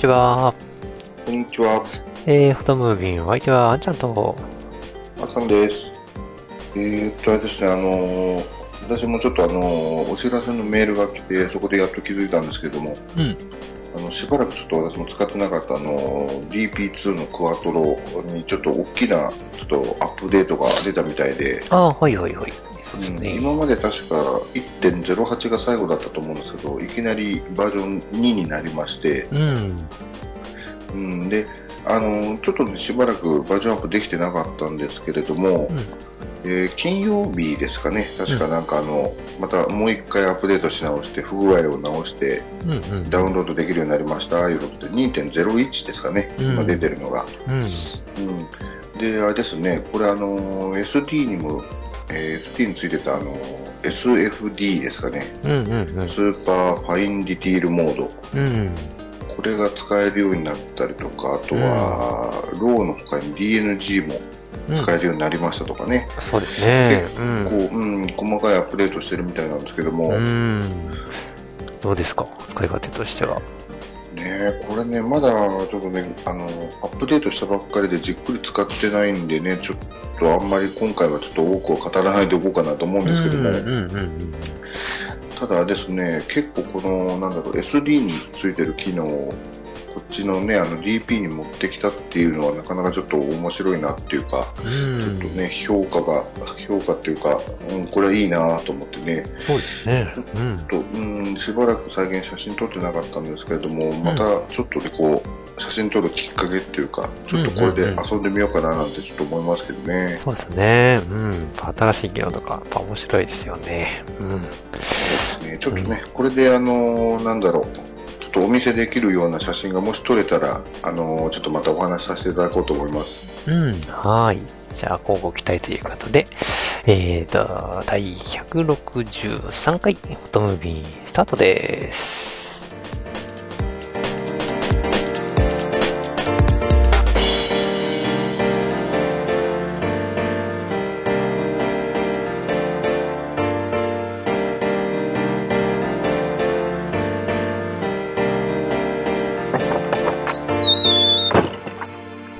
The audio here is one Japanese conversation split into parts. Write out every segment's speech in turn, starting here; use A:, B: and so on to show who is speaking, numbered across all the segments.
A: ちは。
B: こんにちは、
A: えー、フォトムービン、お相手はあんちゃんと、
B: あさんです。えー、っと、あれですね、あのー私もちょっとあのーお知らせのメールが来て、そこでやっと気づいたんですけども、
A: うん。
B: あの、しばらくちょっと私も使ってなかったあのー DP2 のクワトロにちょっと大きな、ちょっとアップデートが出たみたいで、
A: ああ、はいはいはい。そうです
B: うん
A: ね。
B: 今まで確か1.08が最後だったと思うんですけど、いきなりバージョン2になりまして、
A: うん。
B: うん、で、あのちょっとね、しばらくバージョンアップできてなかったんですけれども、
A: うん
B: えー金曜日ですかね、確かなんかあの、またもう一回アップデートし直して、不具合を直して、
A: うんうん。
B: ダウンロードできるようになりました、いうことで、2.01ですかね、
A: うん
B: 今出てるのが。
A: うん。
B: うん、で、あれですね、これあの、SD にも、えー SD についてたあの、SFD ですかね、
A: うんうん
B: スーパーファインディティールモード。
A: うん。うん。
B: これが使えるようになったりとか、あとは、ローの他に DNG も
A: うん
B: 使えるようになりましたとかね、
A: そうですね。う
B: こ
A: ん。
B: う、うん、細かいアップデートしてるみたいなんですけども、
A: う
B: ね
A: ん。どうですか？使い勝手としては。
B: えこれね、まだちょっとね、あの、アップデートしたばっかりでじっくり使ってないんでね、ちょっとあんまり今回はちょっと多くは語らないでおこうかなと思うんですけども、ただですね、結構この、なんだろう、SD についてる機能を、こっちのね、あの DP に持ってきたっていうのはなかなかちょっと面白いなっていうか、
A: うん。
B: ちょっとね、評価が、評価っていうか、うん、これはいいなと思ってね、
A: そうですね。うん。
B: とうん、しばらく最近写真撮ってなかったんですけれども、またちょっとでこう、写真撮るきっかけっていうか、ちょっとこれで遊んでみようかななんてちょっと思いますけどね。
A: そうですね。うん。新しい機能とか、やっぱ面白いですよね。うん。
B: ねちょっとね、これであのーなんだろう、ちょっとお見せできるような写真がもし撮れたら、あのーちょっとまたお話しさせていただこうと思います。
A: うん。はい。じゃあ、交互期待ということで、えーと、第163回、フォトムービースタートです。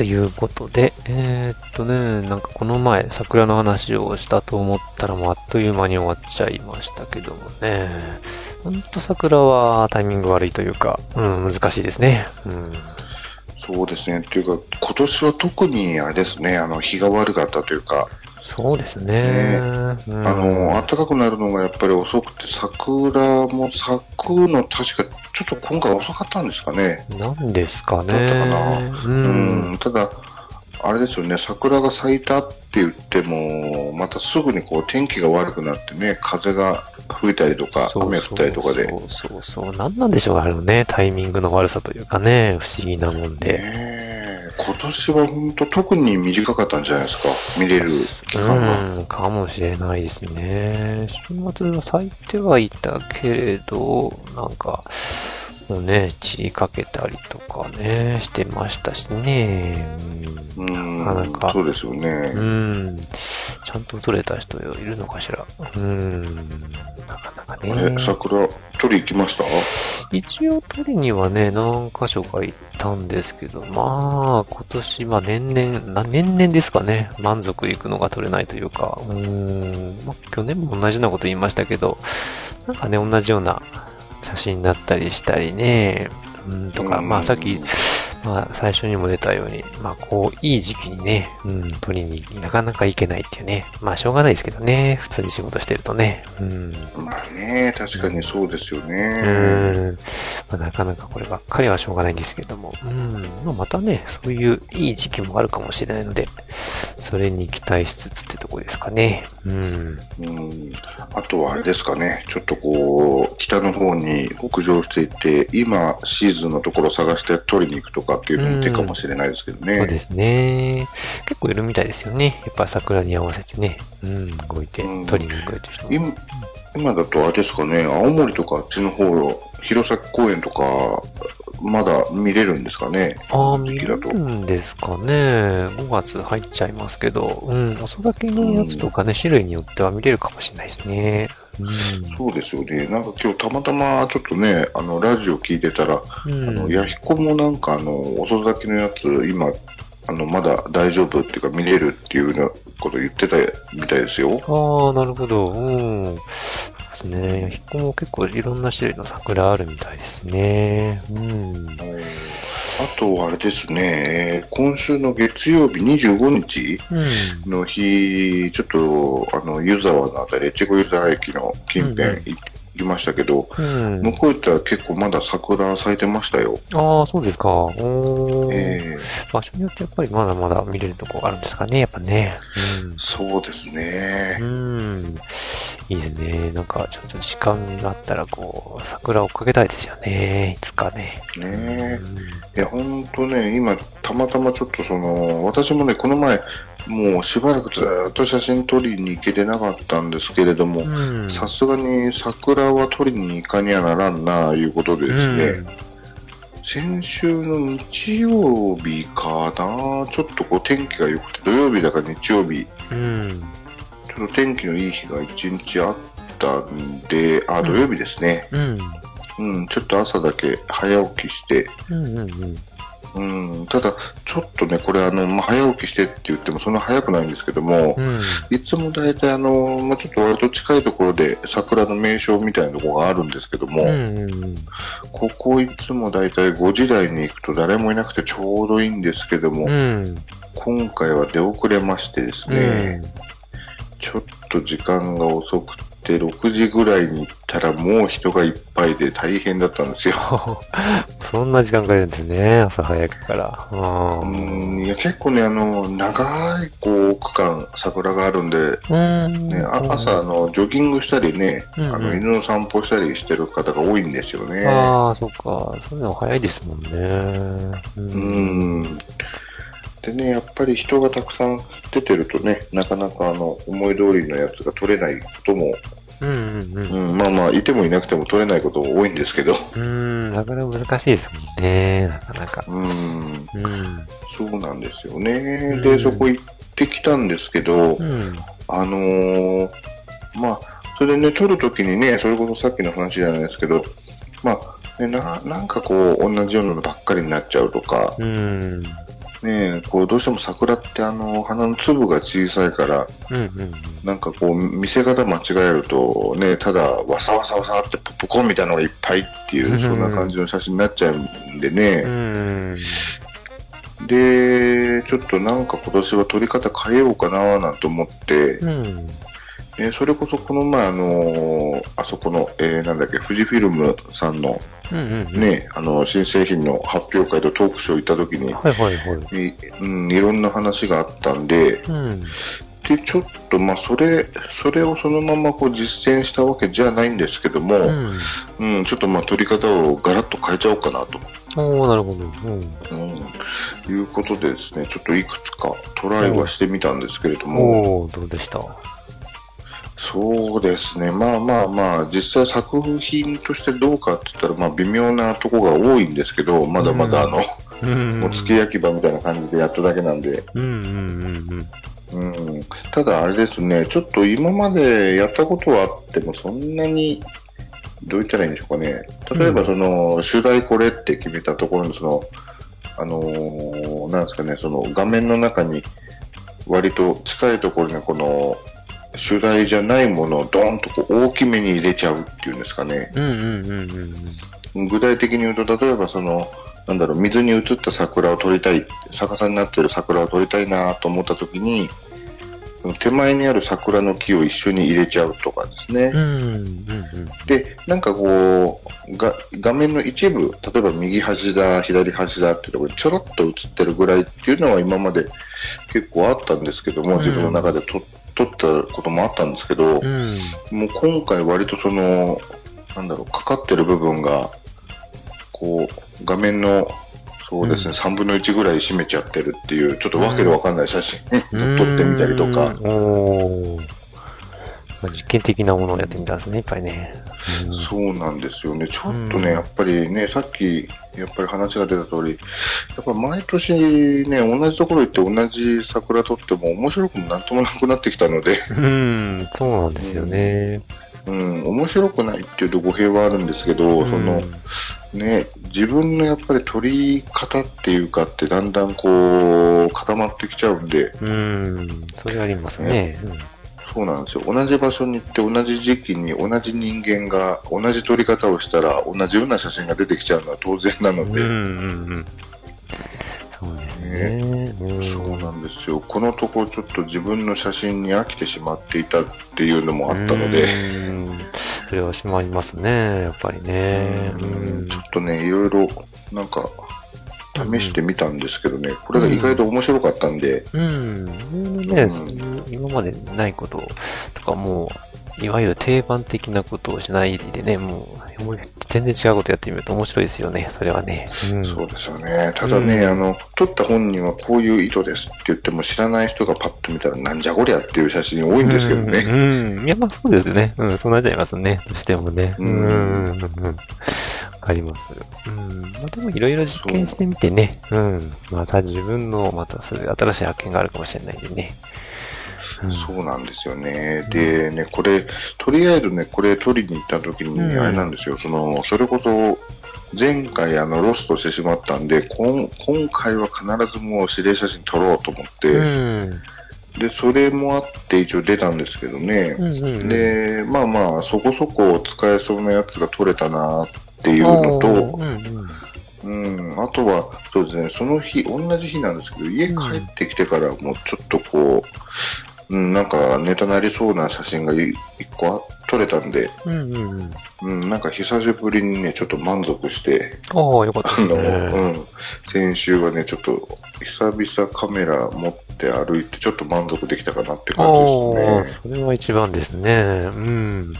A: ということで、えー、っとね、なんかこの前桜の話をしたと思ったらもうあっという間に終わっちゃいましたけどもね。ほんと桜はタイミング悪いというか、うん、難しいですね。うん。
B: そうですね。というか、今年は特にあれですね、あの、日が悪かったというか、
A: そうですね。うん
B: あの、暖かくなるのがやっぱり遅くて、桜も咲くの確かちょっと今回遅かったんですかね。
A: なんですかね。
B: だったかな
A: う。
B: うんん、ただ、あれですよね、桜が咲いたって言っても、またすぐにこう天気が悪くなってね、風が吹いたりとか、雨降ったりとかで。
A: そうそうそう。なんなんでしょう、あのね、タイミングの悪さというかね、不思議なもんで。
B: ねえ今年は本当特に短かったんじゃないですか、見れる期間が。
A: うん、かもしれないですね。週末は咲いてはいたけれど、なんか、もうね、散りかけたりとかね、してましたしね。
B: うん、
A: なかなか
B: そうですよね。
A: うん。うん。ちゃんと撮れた人いるのかしら。うん。なかなか
B: あれ、
A: ね。
B: 桜、取り行きました？
A: 一応取りにはね、何箇所か行ったんですけど、まあ、今年まあ年々、年々ですかね、満足いくのが取れないというか、うーん、まあ、去年も同じようなこと言いましたけど、なんかね、同じような写真だったりしたりね、うん、とか、まあさっき、まあ、最初にも出たように、まあ、こう、いい時期にね、うん、取りになかなか行けないっていうね。まあ、しょうがないですけどね。普通に仕事してるとね。うん。
B: まあね、確かにそうですよ
A: う
B: ね。
A: ーん。まあ、なかなかこればっかりはしょうがないんですけども。うん。まあ、またね、そういういい時期もあるかもしれないので、それに期待しつつってとこですかね。うん。
B: うん、あとはあれですかね、ちょっとこう、北の方に北上していって、今、シーズンのところを探して取りに行くとかっていう手かもしれないですけどね。
A: そうですね。結構いるみたいですよね。やっぱ桜に合わせてね。うん、動いて
B: うん
A: 取りに行くという人も。
B: 今今だとあれですかね、青森とかあっちの方、弘前公園とか、まだ見れるんですかね。
A: ああ、見れるんですかね。5月入っちゃいますけど、うん、遅咲きのやつとかね、種類によっては見れるかもしれないですね。うん。
B: そうですよね。なんか今日たまたまちょっとね、あの、ラジオ聞いてたら、
A: うん、
B: あの、ヤヒコもなんかあの、遅咲きのやつ、今、あの、まだ大丈夫っていうか見れるっていうようなこと言ってたみたいですよ。
A: ああ、なるほど。うん。そうですね。も結構いろんな種類の桜あるみたいですね。うん。
B: あと、あれですね、えー今週の月曜日25日
A: うん。
B: の日、ちょっと、あの、湯沢のあたり、越後湯沢駅の近辺
A: うん
B: 行きましたけど、
A: うん。
B: 向こう行ったら結構まだ桜咲いてましたよ。
A: ああ、そうですか。
B: えー
A: 場所によってやっぱりまだまだ見れるとこあるんですかね、やっぱね。
B: そうですね
A: う。ん。うん。いいですね。なんか、ちょっと時間があったら、こう、桜をかけたいですよね。いつかね。
B: ねいや、ほんとね、今、たまたまちょっとその、私もね、この前、もうしばらくずっと写真撮りに行けてなかったんですけれども、
A: うん。
B: さすがに桜は撮りに行かにゃならんな、いうことでですね、先週の日曜日かな、ちょっとこう天気が良くて、土曜日だか日曜日、
A: うん。
B: ちょっと天気のいい日が一日あったんで、あ、土曜日ですね。
A: うん。
B: うん、ちょっと朝だけ早起きして、
A: うん。うん。うん。
B: うん、ただ、ちょっとね、これあの、まあ、早起きしてって言ってもそんな早くないんですけども、
A: うん。
B: いつも大体あの、まあ、ちょっと割と近いところで桜の名所みたいなところがあるんですけども、
A: うん。
B: ここいつも大体5時台に行くと誰もいなくてちょうどいいんですけども、
A: うん。
B: 今回は出遅れましてですね、ちょっと時間が遅くて、6時ぐらいに行ったらもう人がいっぱいで大変だったんですよ。
A: そんな時間かかるんですね、朝早くから。
B: う
A: うん。
B: ん、いや結構ね、あの、長いこう区間桜があるんで、
A: うん。
B: ね、あ朝あの、ジョギングしたりね、
A: うんうん
B: あの、犬の散歩したりしてる方が多いんですよね。
A: ああ、そっか。そういうの早いですもんね。う。
B: うんん。でね、やっぱり人がたくさん出てるとね、なかなかあの、思い通りのやつが取れないことも、
A: うんうん
B: うん、まあまあ、いてもいなくても取れないことも多いんですけど、
A: うん。うん、なかなか難しいですもんね。なかなか。
B: うん、
A: うん。
B: そうなんですよね。
A: うん
B: で、そこ行ってきたんですけど、
A: うん。
B: あのーまあ、それでね、撮るときにね、それこそさっきの話じゃないですけど、まあ、ね、ななんかこう、同じようなのばっかりになっちゃうとか、
A: うん。
B: ね、こう、どうしても桜ってあの、花の粒が小さいから、
A: うんうん
B: なんかこう、見せ方間違えると、ね、ただ、わさわさわさってポップコーンみたいなのがいっぱいっていうう、
A: ん
B: そんな感じの写真になっちゃうんでね、
A: うん。
B: で、ちょっとなんか今年は撮り方変えようかななんて思って、
A: うん。
B: ね、それこそこの前あのーあそこの、えー、なんだっけ、富士フィルムさんの
A: うんうん。。
B: ね、あの、新製品の発表会とトークショー行った時に、
A: はいはいはい。
B: いうん、いろんな話があったんで、
A: うん。
B: で、ちょっと、まあ、それ、それをそのままこう実践したわけじゃないんですけども、
A: うん。
B: うん、ちょっとまあ、撮り方をガラッと変えちゃおうかなと、
A: おー、なるほど。うん。
B: うん、いうことでですね、ちょっといくつかトライはしてみたんですけれども、
A: おー、どうでした？
B: そうですね、まあまあまあ、実際作品としてどうかって言ったら、まあ、微妙なとこが多いんですけど、まだまだあの、
A: うん。
B: もう付け焼き場みたいな感じでやっただけなんで、
A: うんうんうん
B: うん、ただあれですね、ちょっと今までやったことはあっても、そんなに、どう言ったらいいんでしょうかね。例えば、その、主題これって決めたところの、その、あのーなんですかね、その画面の中に、割と近いところにこの、主題じゃないものをドーンとこう大きめに入れちゃうっていうんですかね。
A: うんうんうんうん
B: 具体的に言うと、例えばその、なんだろう、水に映った桜を撮りたい、逆さになってる桜を撮りたいなと思った時に、手前にある桜の木を一緒に入れちゃうとかですね。
A: うん。うんうんうん。
B: で、なんかこう、が画面の一部、例えば右端だ、左端だっていうところにちょろっと映ってるぐらいっていうのは今まで結構あったんですけども、
A: うん
B: 自分の中で撮撮ったこともあったんですけど、
A: うん。
B: もう今回割とその、なんだろう、かかってる部分が、こう、画面の、そうですね、
A: うん。
B: 3分の1ぐらい占めちゃってるっていう、ちょっとわけでわかんない写真、撮ってみたりとか、
A: まあ実験的なものをやってみたんですね、いっぱいね。うん。
B: そうなんですよね。ちょっと
A: うん。
B: ね、やっぱりね、さっき、やっぱり話が出た通り、やっぱ毎年ね、同じところ行って同じ桜撮っても面白くもなんともなくなってきたので、
A: うん、そうなんですよね。
B: うん、面白くないっていうと語弊はあるんですけど、その、ね、自分のやっぱり撮り方っていうかってだんだんこう固まってきちゃうんで、
A: うん、うん、それありますね。
B: そうなんですよ。同じ場所に行って同じ時期に同じ人間が同じ撮り方をしたら同じような写真が出てきちゃうのは当然なの
A: うん、う
B: で、
A: ん、うんうん。そうですね。うん
B: そうなんですよ。このとこちょっと自分の写真に飽きてしまっていたっていうのもあったので、
A: うんそれはしまいますね、やっぱりね。うん
B: ちょっとね、いろいろなんか試してみたんですけどね、これが意外と面白かったんで、
A: うん。ね、
B: うん
A: そういう今までないこととかもう、いわゆる定番的なことをしないでね、もう、全然違うことやってみると面白いですよね、それはね。うん。
B: そうですよね。ただね、
A: うん
B: あの、撮った本人はこういう意図ですって言っても知らない人がパッと見たらなんじゃこりゃっていう写真多いんですけどね。
A: うん。うんいや、まあそうですね。うん、そうなっちゃいますね。どうしてもね。
B: う
A: うんん。うん。かります。うん。まあでもいろいろ実験してみてね。うん。また自分の、またそういう新しい発見があるかもしれないんでね。うん
B: そうなんですよね。でね、これ、とりあえずね、これ取りに行った時に、
A: うん
B: あれなんですよ、その、それこそ、前回あの、ロストしてしまったんで、こん今回は必ずもう指令写真撮ろうと思って、
A: うん。
B: で、それもあって一応出たんですけどね。
A: うんうんうん。
B: で、まあまあ、そこそこ使えそうなやつが撮れたなっていうのと、
A: うんうん。
B: うん、あとは、そうですね、その日、同じ日なんですけど、家帰ってきてからもうちょっとこう、うん、なんかネタなりそうな写真がい一個あ撮れたんで、
A: うんうんうん。
B: うん、なんか久しぶりにね、ちょっと満足して、
A: ああ、よかった
B: あの。うん、先週はね、ちょっっと久々カメラ持って歩いて、ちょっと満足できたかなって感じですね。
A: それは一番ですね。うん。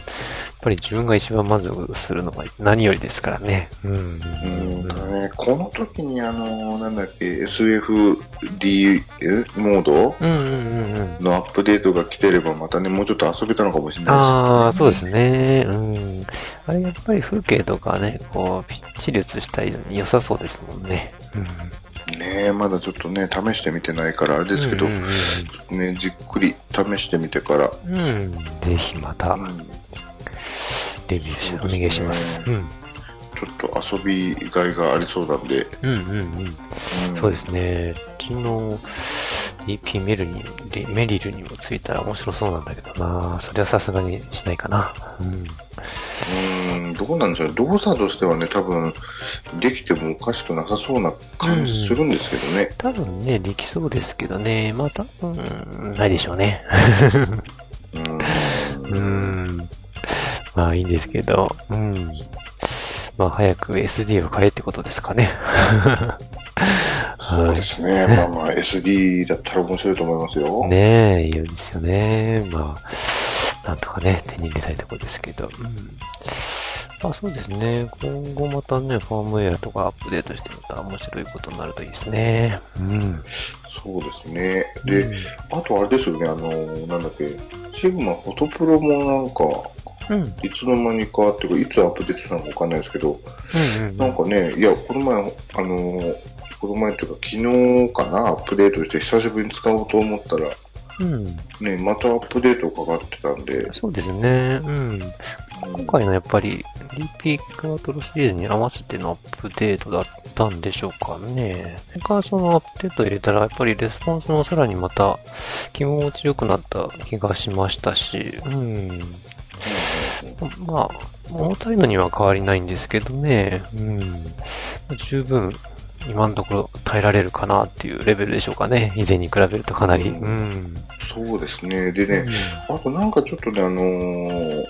A: やっぱり自分が一番満足するのが何よりですからね。うん。
B: うん、ね、この時にあの、なんだっけ、SFD えモード？
A: うんうんうんうん。
B: のアップデートが来てれば、またね、もうちょっと遊べたのかもしれ
A: あ
B: な
A: あ、そうですね。うん。あれやっぱり風景とかね、こう、ぴっちり写したいのに良さそうですもんね。うん。
B: ですね。ねまだちょっとね、試してみてないからあれですけど、
A: うんうんうん
B: ね、じっくり試してみてから、
A: うん。ぜひまた
B: う、ん
A: レビューし、お願いします。うん。
B: ちょっと遊びがいがありそうなんで、
A: うんうんうん。
B: うん
A: そうですね。昨日、DP メルに、レメリルにもついたら面白そうなんだけどなそれはさすがにしないかな。うん。
B: うん、どうなんでしょう。動作としてはね、多分、できてもおかしくなさそうな感じするんですけどね。
A: 多分ね、できそうですけどね。まあ多分、ないでしょうね。
B: うん。
A: うーん。まあいいんですけど、うん。まあ早く SD を買えってことですかね。
B: そうですね。まあまあ、SD だったら面白いと思いますよ。
A: ねえ、いいですよね。まあ、なんとかね、手に入れたいところですけど。うん。まあそうですね。今後またね、ファームウェアとかアップデートしてまた面白いことになるといいですね。うん。
B: そうですね。で、あとあれですよね、あの、なんだっけ、シグマフォトプロもなんか、
A: うん。うん。
B: いつの間にかっていうか、いつアップデートしたのかわかんないですけど、
A: うんうん。
B: なんかね、いや、この前、あの、この前っていうか、昨日かな、アップデートして久しぶりに使おうと思ったら、
A: うん。
B: ね、またアップデートかかってたんで、
A: そうですね。うん。今回のやっぱり、リピクワトロシリーズに合わせてのアップデートだったんでしょうかね。それからそのアップデートを入れたら、やっぱりレスポンスもさらにまた気持ちよくなった気がしましたし、うん。まあ、重たいのには変わりないんですけどね、うん。十分、今のところ耐えられるかなっていうレベルでしょうかね。以前に比べるとかなり。うん。
B: そうですね。でね、あとなんかちょっとね、あのー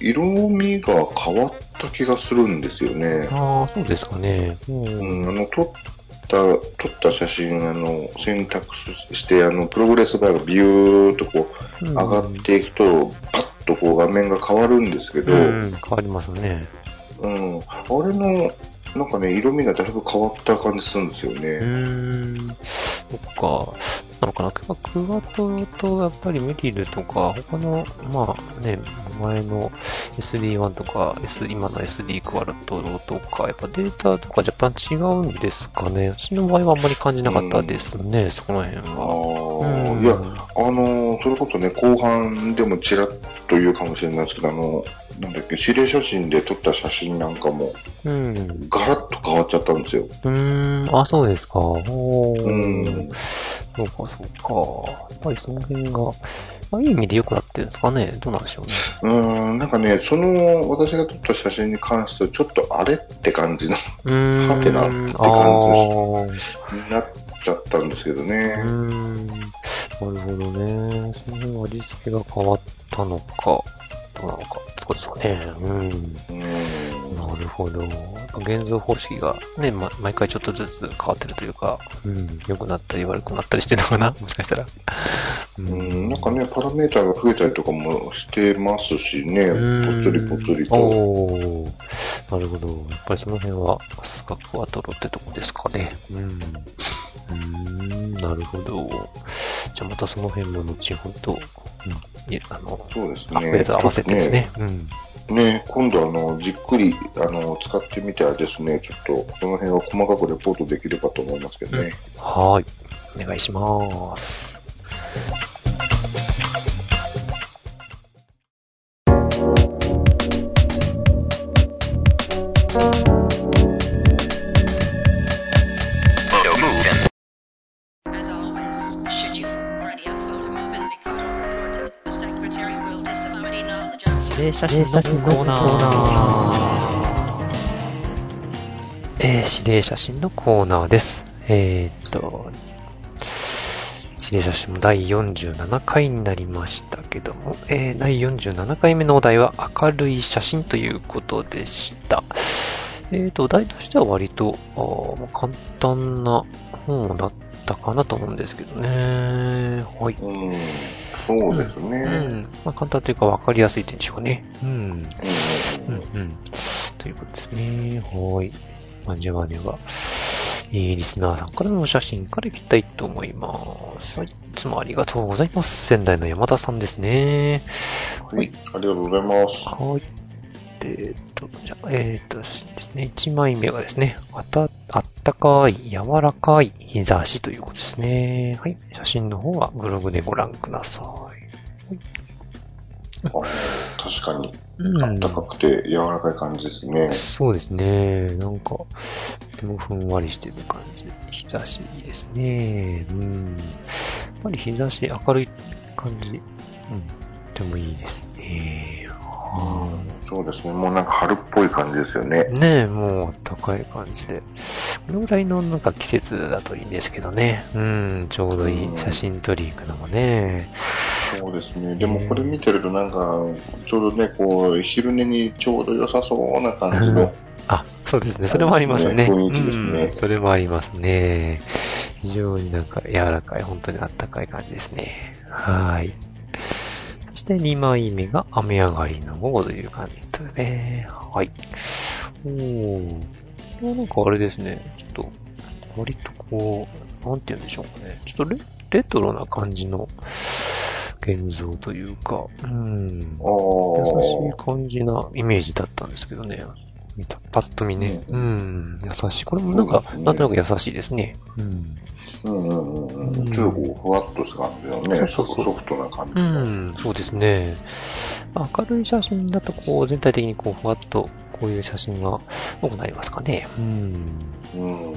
B: 色味が変わった気がするんですよね。
A: ああ、そうですかね。うん。
B: うん、あの、撮った、撮った写真、あの、選択して、あの、プログレスバーがビューっとこう、上がっていくと、パッとこう画面が変わるんですけど、
A: うん、変わりますね。
B: うん、あれの、なんかね、色味がだいぶ変わった感じするんですよ
A: う
B: ね。
A: ーん。そっか。なのかな。クワトロとやっぱりメリルとか、他の、まあね、前の SD1 とか、S、今の SD クワトロとか、やっぱデータとか若干違うんですかね。私の場合はあんまり感じなかったですね、そこの辺
B: あ
A: は。
B: あ、
A: うん
B: いや、あの、それこそね、後半でもちらっと言うかもしれないですけど、あの、なんだっけ、指令写真で撮った写真なんかも、
A: うん。
B: ガラッと変わっちゃったんですよ。
A: うーん、あ、そうですか。おー
B: うん。
A: そうか、そうか。やっぱりその辺が、まあ、いい意味で良くなってるんですかね。どうなんでしょうね。
B: うーん、なんかね、その、私が撮った写真に関しては、ちょっとあれって感じの、
A: うーん。
B: はてなって感じになっちゃったんですけどね。
A: うーん。なるほどね。その辺は味付けが変わったのか、どうなのかってことですかね。うん。
B: うん。
A: なるほど。現像方式がね、ま、毎回ちょっとずつ変わってるというか、うん、良くなったり悪くなったりしてるのかな？もしかしたら。う
B: うん、なんかね、パラメーターが増えたりとかもしてますしね、ぽつりぽつりと。
A: おーなるほど。やっぱりその辺は、スカクワトロってとこですかね。うん。うーん、なるほど。じゃあまたその辺も後ほど、うん、いあの、
B: そうです
A: アップデ
B: ね。
A: ート合わせてですね。うん。
B: ね。今度あの、じっくり、あの、使ってみたらですね、ちょっと、その辺は細かくレポートできればと思いますけどね。
A: はい。お願いします。
C: Knowledge of
D: 指令写真のコーナー。
A: えー、指令写真のコーナーです。えーっと、指令写真も第47回になりましたけども、えー、第47回目のお題は明るい写真ということでした。えーと、お題としては割と、簡単な本だったかなと思うんですけどね。はい。
B: うん、そうですね。
A: うん。まあ、簡単というか分かりやすい点でしょうかね。うん。
B: うん
A: うんうん。ということですね。はい。まあ、ではでは、えー、リスナーさんからのお写真からいきたいと思います。はい。いつもありがとうございます。仙台の山田さんですね。
B: はい、ありがとうございます。
A: はい。えーっと、じゃあ、えーっとですね、1枚目がですね、あた、あったかい、柔らかい日差しということですね。はい。写真の方はブログでご覧くださ
B: あの確かに、
A: い。うん
B: 暖かくて柔らかい感じですね。
A: そうですね。なんか、とてもふんわりしてる感じ。日差しいいですね。うん。やっぱり日差し明るい感じ。うん。とてもいいですね。は
B: そうですね。もうなんか春っぽい感じですよね。
A: いねえ、もう暖かい感じで。このぐらいのなんか季節だといいんですけどね。うん、ちょうどいい写真撮り行くのもね。
B: そうですね。でもこれ見てるとなんか、ちょうどね、こう、昼寝にちょうど良さそうな感じの。
A: あ、そうですね。それもありますね。
B: ね雰囲気ですね
A: うん、それもありますね。非常になんか柔らかい、本当にあったかい感じですね。はい。そして2枚目が雨上がりの午後という感じですね。はい。おー。これはなんかあれですね。ちょっと、割とこう、なんて言うんでしょうかね。ちょっとレレトロな感じの現像というか、うん。
B: あ
A: 優しい
B: あ。
A: 感じなイメージだったんですけどね。見た、パッと見ね。うん。優しい。これもなんか、
B: ね
A: なんとなく優しいですね。うん。
B: うんうんうんうん。ちょっとこう、ふわっとした感じのね、
A: そうそうそう
B: ソフトな感
A: う
B: じの。
A: ん、そうですね。明るい写真だと、こう、全体的にこう、ふわっと、こういう写真が多くなりますかね。うん。
B: うん。
A: うん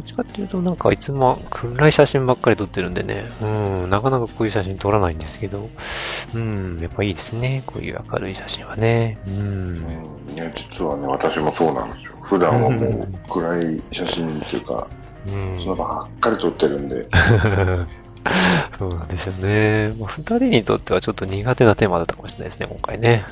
A: どっちかっていうと、なんかいつも暗い写真ばっかり撮ってるんでね、うん、なかなかこういう写真撮らないんですけど、うん、やっぱいいですね、こういう明るい写真はね。うん。
B: うんいや、実はね、私もそうなんですよ。普段はもう暗い写真っていうか、
A: うん
B: そのばっかり撮ってるんで、
A: そうなんですよね。まあ二人にとってはちょっと苦手なテーマだったかもしれないですね、今回ね。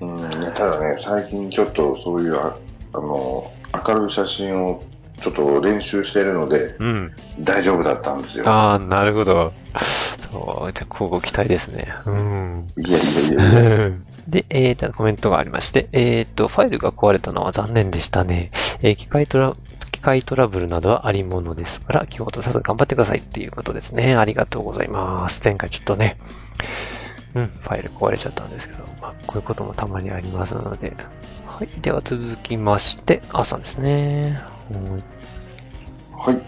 A: うん。
B: うん、ただね、最近ちょっとそういう、ああの、明るい写真をちょっと練習してるので、
A: うん。
B: 大丈夫だったんですよ。
A: ああ、なるほど。そう、じゃあ、交互期待ですね。うん。
B: いやいやいやいや。
A: で、えーと、コメントがありまして、えーと、ファイルが壊れたのは残念でしたね。えー機械トラ、機械トラブルなどはありものですから、気を落とさず頑張ってくださいっていうことですね。ありがとうございます。前回ちょっとね、うん、ファイル壊れちゃったんですけど、まあ、こういうこともたまにありますので。はい。では続きまして、朝ですね。はい
B: はい。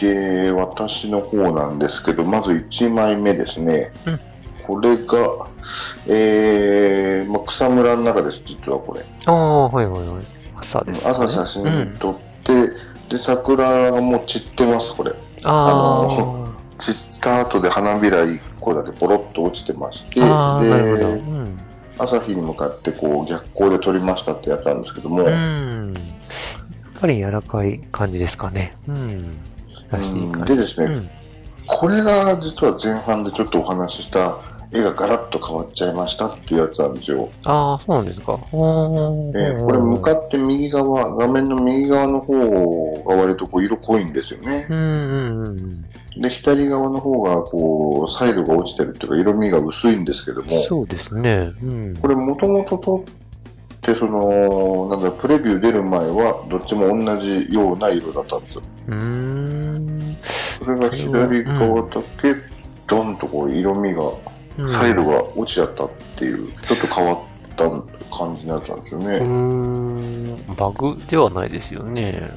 B: で、私の方なんですけど、まず1枚目ですね。
A: うん
B: これが、えー、まあ、草むらの中です、実はこれ。
A: ああ、はいはいはい。朝です、ね。
B: 朝写真
A: うん、
B: 撮って、で、桜がもう散ってます、これ。
A: あ
B: あの散った後で花びら1個だけポロッと落ちてまして。で
A: う、ん。
B: 朝日に向かってこう逆光で撮りましたってやつなんですけども、
A: うん。やっぱり柔らかい感じですかね。うん。らしい感じ。
B: でですねこれが実は前半でちょっとお話しした絵がガラッと変わっちゃいましたっていうやつなんですよ。
A: ああ、そうなんですか。お
B: えーこれ向かって右側、画面の右側の方が割とこう色濃いんですよね
A: う。んうんうん。
B: で、左側の方がこう、サイドが落ちてるっていうか色味が薄いんですけども、
A: そうですね。うん。
B: これもともと撮って、その、なんだ、プレビュー出る前はどっちも同じような色だったんですよ。
A: うーん。
B: それが左側だけ、ドンとこう色味が、サイドが落ちちゃったっていう、ちょっと変わった感じのやつなんですよね。
A: バグではないですよね。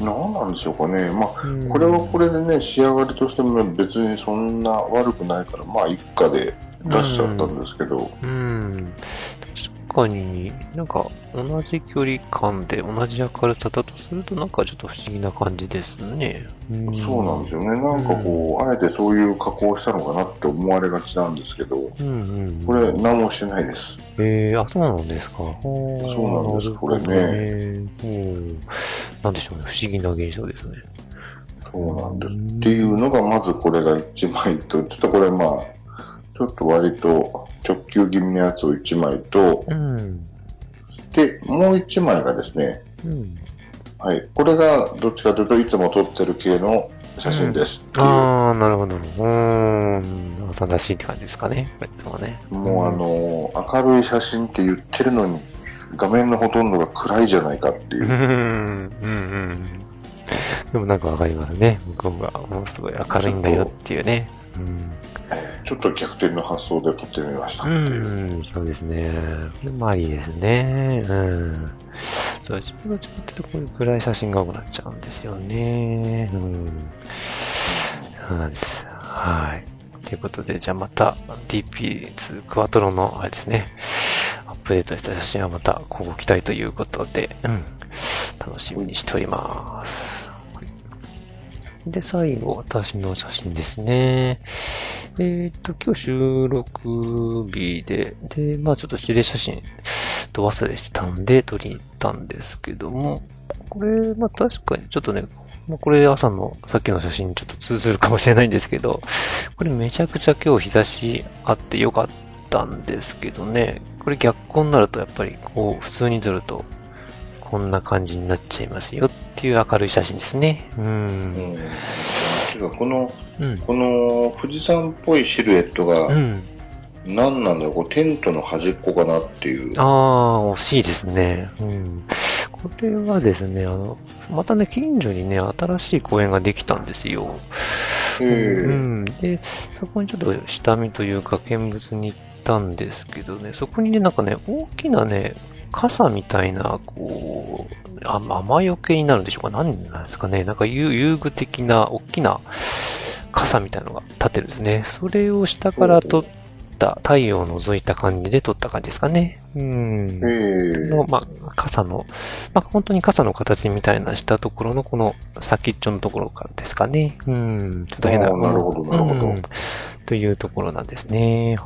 B: 何なんでしょうかね。まあ、
A: うん
B: これはこれでね、仕上がりとしても別にそんな悪くないから、まあ、一家で出しちゃったんですけど、
A: うん。確かに、なんか、同じ距離感で同じ明るさだとすると、なんかちょっと不思議な感じですね。うん
B: そうなんですよね。なんかこう、あえてそういう加工をしたのかなって思われがちなんですけど、
A: うんうん。
B: これ何もしてないです。
A: ええあ、そうなんですか。そう
B: なんですこれね
A: うん。なんでしょうね。不思議な現象ですね。
B: そうなんです。っていうのが、まずこれが1枚と、ちょっとこれまあ、ちょっと割と直球気味のやつを1枚と、
A: うん。
B: で、もう1枚がですね、
A: うん。
B: はい。これがどっちかというといつも撮ってる系の写真ですう。
A: ああ、なるほど。うーん。朝らしいって感じですかね。これとはね。
B: もうあの、明るい写真って言ってるのに、画面のほとんどが暗いじゃないかっていうう。
A: ん。うんうん。でもなんかわかりますね。向こうがもうすごい明るいんだよっていうね。
B: ちょっと逆転の発想で撮ってみました
A: う
B: ていう。
A: ん、そうですね。まあいいですね。うん。そう、自分がちょっとこういう暗い写真が多くなっちゃうんですよね。うん。そうなんです。はい。ということで、じゃあまた DP2 クワトロのあれですね、アップデートした写真はまた今後期待ということで、うん。楽しみにしております。で、最後、私の写真ですね。えっ、と、今日収録日で、で、まあちょっと指令写真、と忘れしたんで、撮りに行ったんですけども、これ、まあ確かにちょっとね、まあこれ朝のさっきの写真ちょっと通ずるかもしれないんですけど、これめちゃくちゃ今日日差しあってよかったんですけどね、これ逆光になるとやっぱりこう普通に撮るとこんな感じになっちゃいますよっていう明るい写真ですね。う。
B: うんん。てかこの、
A: うん。
B: この富士山っぽいシルエットが
A: う、ん。
B: 何なんだろう、こうテントの端っこかなっていう。
A: ああ、惜しいですね。うん。これはですね、あの、またね、近所にね、新しい公園ができたんですよ。うん。で、そこにちょっと下見というか見物に行ったんですけどね、そこにね、なんかね、大きなね、傘みたいな、こう、あ雨よけになるんでしょうか？何なんですかね？なんか遊遊具的な、大きな傘みたいなのが立ってるんですね。それを下から取った、太陽を覗いた感じで撮った感じですかね。うん。
B: ええ
A: の、まあ、傘の、まあ、本当に傘の形みたいなしたところのこの先っちょのところからですかね。うん。ちょっと変な。
B: なるほどなるほど
A: うんというところなんですね。は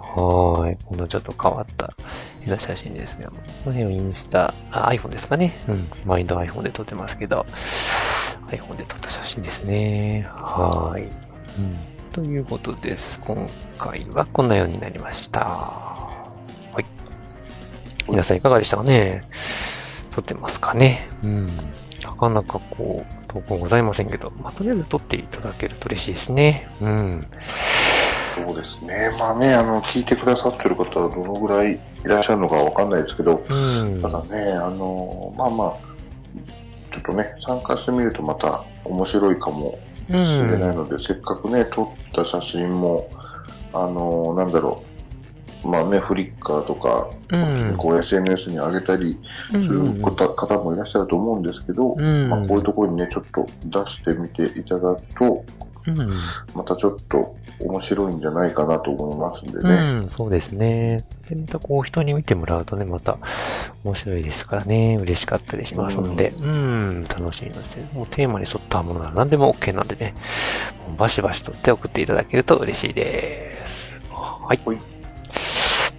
A: ーい。このちょっと変わった変な写真ですが、この辺をインスタ、あ、iPhone ですかね。うん。マインド iPhone で撮ってますけど、iPhone で撮った写真ですね。はーい。うん。ということです。今回はこんなようになりました。はい。皆さんいかがでしたかね？撮ってますかね？うん。なかなかこう、投稿ございませんけど、まあ、とりあえず撮っていただけると嬉しいですね。うん。
B: そうですね。まあね、あの、聞いてくださってる方はどのぐらいいらっしゃるのかわかんないですけど、
A: うん。
B: ただね、あの、まあまあ、ちょっとね、参加してみるとまた面白いかも
A: うん
B: ないので、せっかくね、撮った写真も、あの、なんだろう、まあね、フリッカーとか、
A: うん。
B: こう SNS に上げたりする方方もいらっしゃると思うんですけど、
A: うん。
B: まあ、こういうところにね、ちょっと出してみていただくと、
A: うん。
B: またちょっと面白いんじゃないかなと思いますんで
A: う
B: ね。
A: ん、そうですね。で、またこう人に見てもらうとね、また面白いですからね、嬉しかったりしますので、うん、楽しいので、もうテーマに沿ったものなら何でも OK なんでね、もうバシバシとって送っていただけると嬉しいです。はい。
B: はい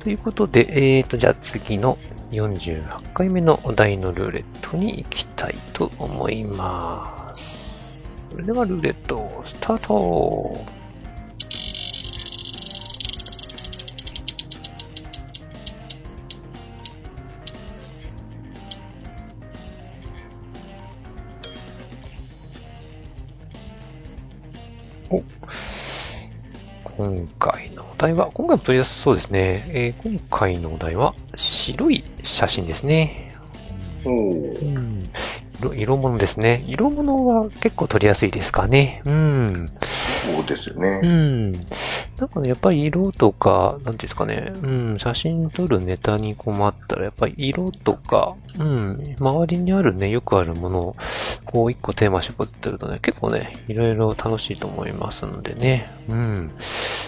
A: ということで、えーと、じゃあ次の48回目のお題のルーレットに行きたいと思います。それではルーレット、スタート今回のお題は、今回も取り出すそうですね。えー今回のお題は、白い写真ですね。うん。色、色物ですね。色物は結構取りやすいですかね。うん。
B: そうですよ
A: う
B: ね。
A: ん。なんかね、やっぱり色とか、なんていうんですかね、うん、写真撮るネタに困ったら、やっぱり色とか、うん、周りにあるね、よくあるものを、こう一個テーマ絞ってるとね、結構ね、いろいろ楽しいと思いますのでね、うん。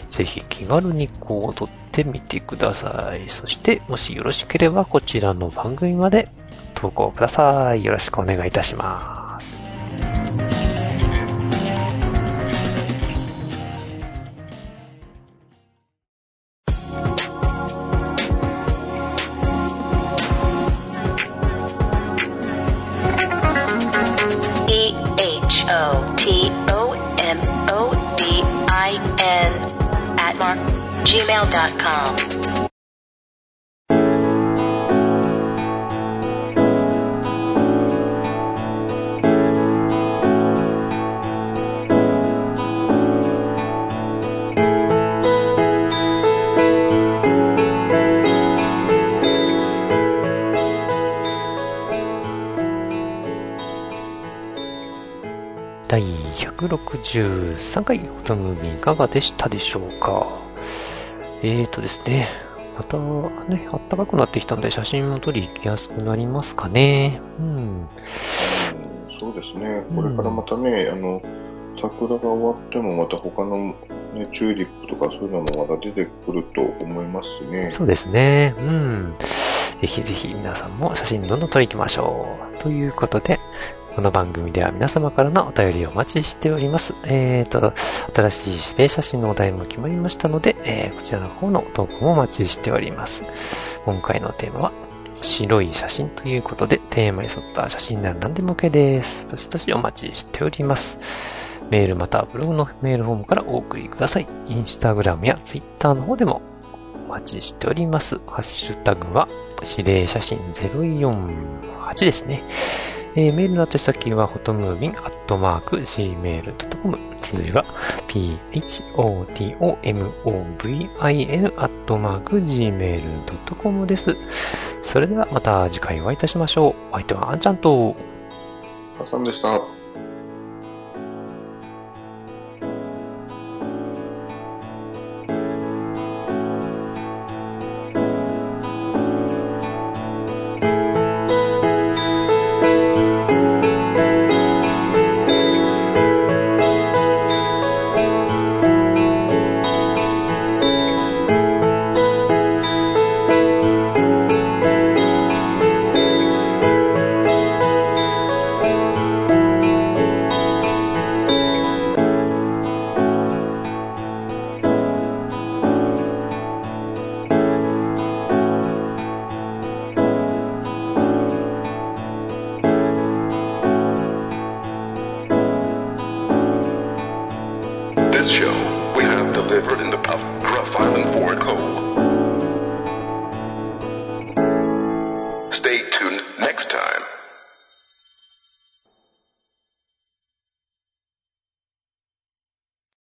A: ぜひ気軽にこう撮ってみてください。そして、もしよろしければこちらの番組まで投稿ください。よろしくお願いいたします。
E: E H O T O M O D I N at mark gmail.com.
A: 163回、フォトムービーいかがでしたでしょうか？えーとですね、またね、暖かくなってきたので写真も撮り行きやすくなりますかね。うん。
B: うんそうですね。これからまたね、あの、桜が終わってもまた他のね、チューリップとかそういうのもまた出てくると思いますしね。
A: そうですね。うん。ぜひぜひ皆さんも写真どんどん撮り行きましょう。ということで、この番組では皆様からのお便りをお待ちしております。えーと、新しい指定写真のお題も決まりましたので、えーこちらの方の投稿もお待ちしております。今回のテーマは、白い写真ということで、テーマに沿った写真なら何でも OK です。どしどしお待ちしております。メールまたはブログのメールフォームからお送りください。インスタグラムやツイッターの方でもお待ちしております。ハッシュタグは、指令写真048ですね。えーメールの宛先は、ホトムービンアットマーク gmail.com。続きは、photomovin アットマーク gmail.com です。それではまた次回お会いいたしましょう。お相手はあんちゃんと、
B: あさんでした。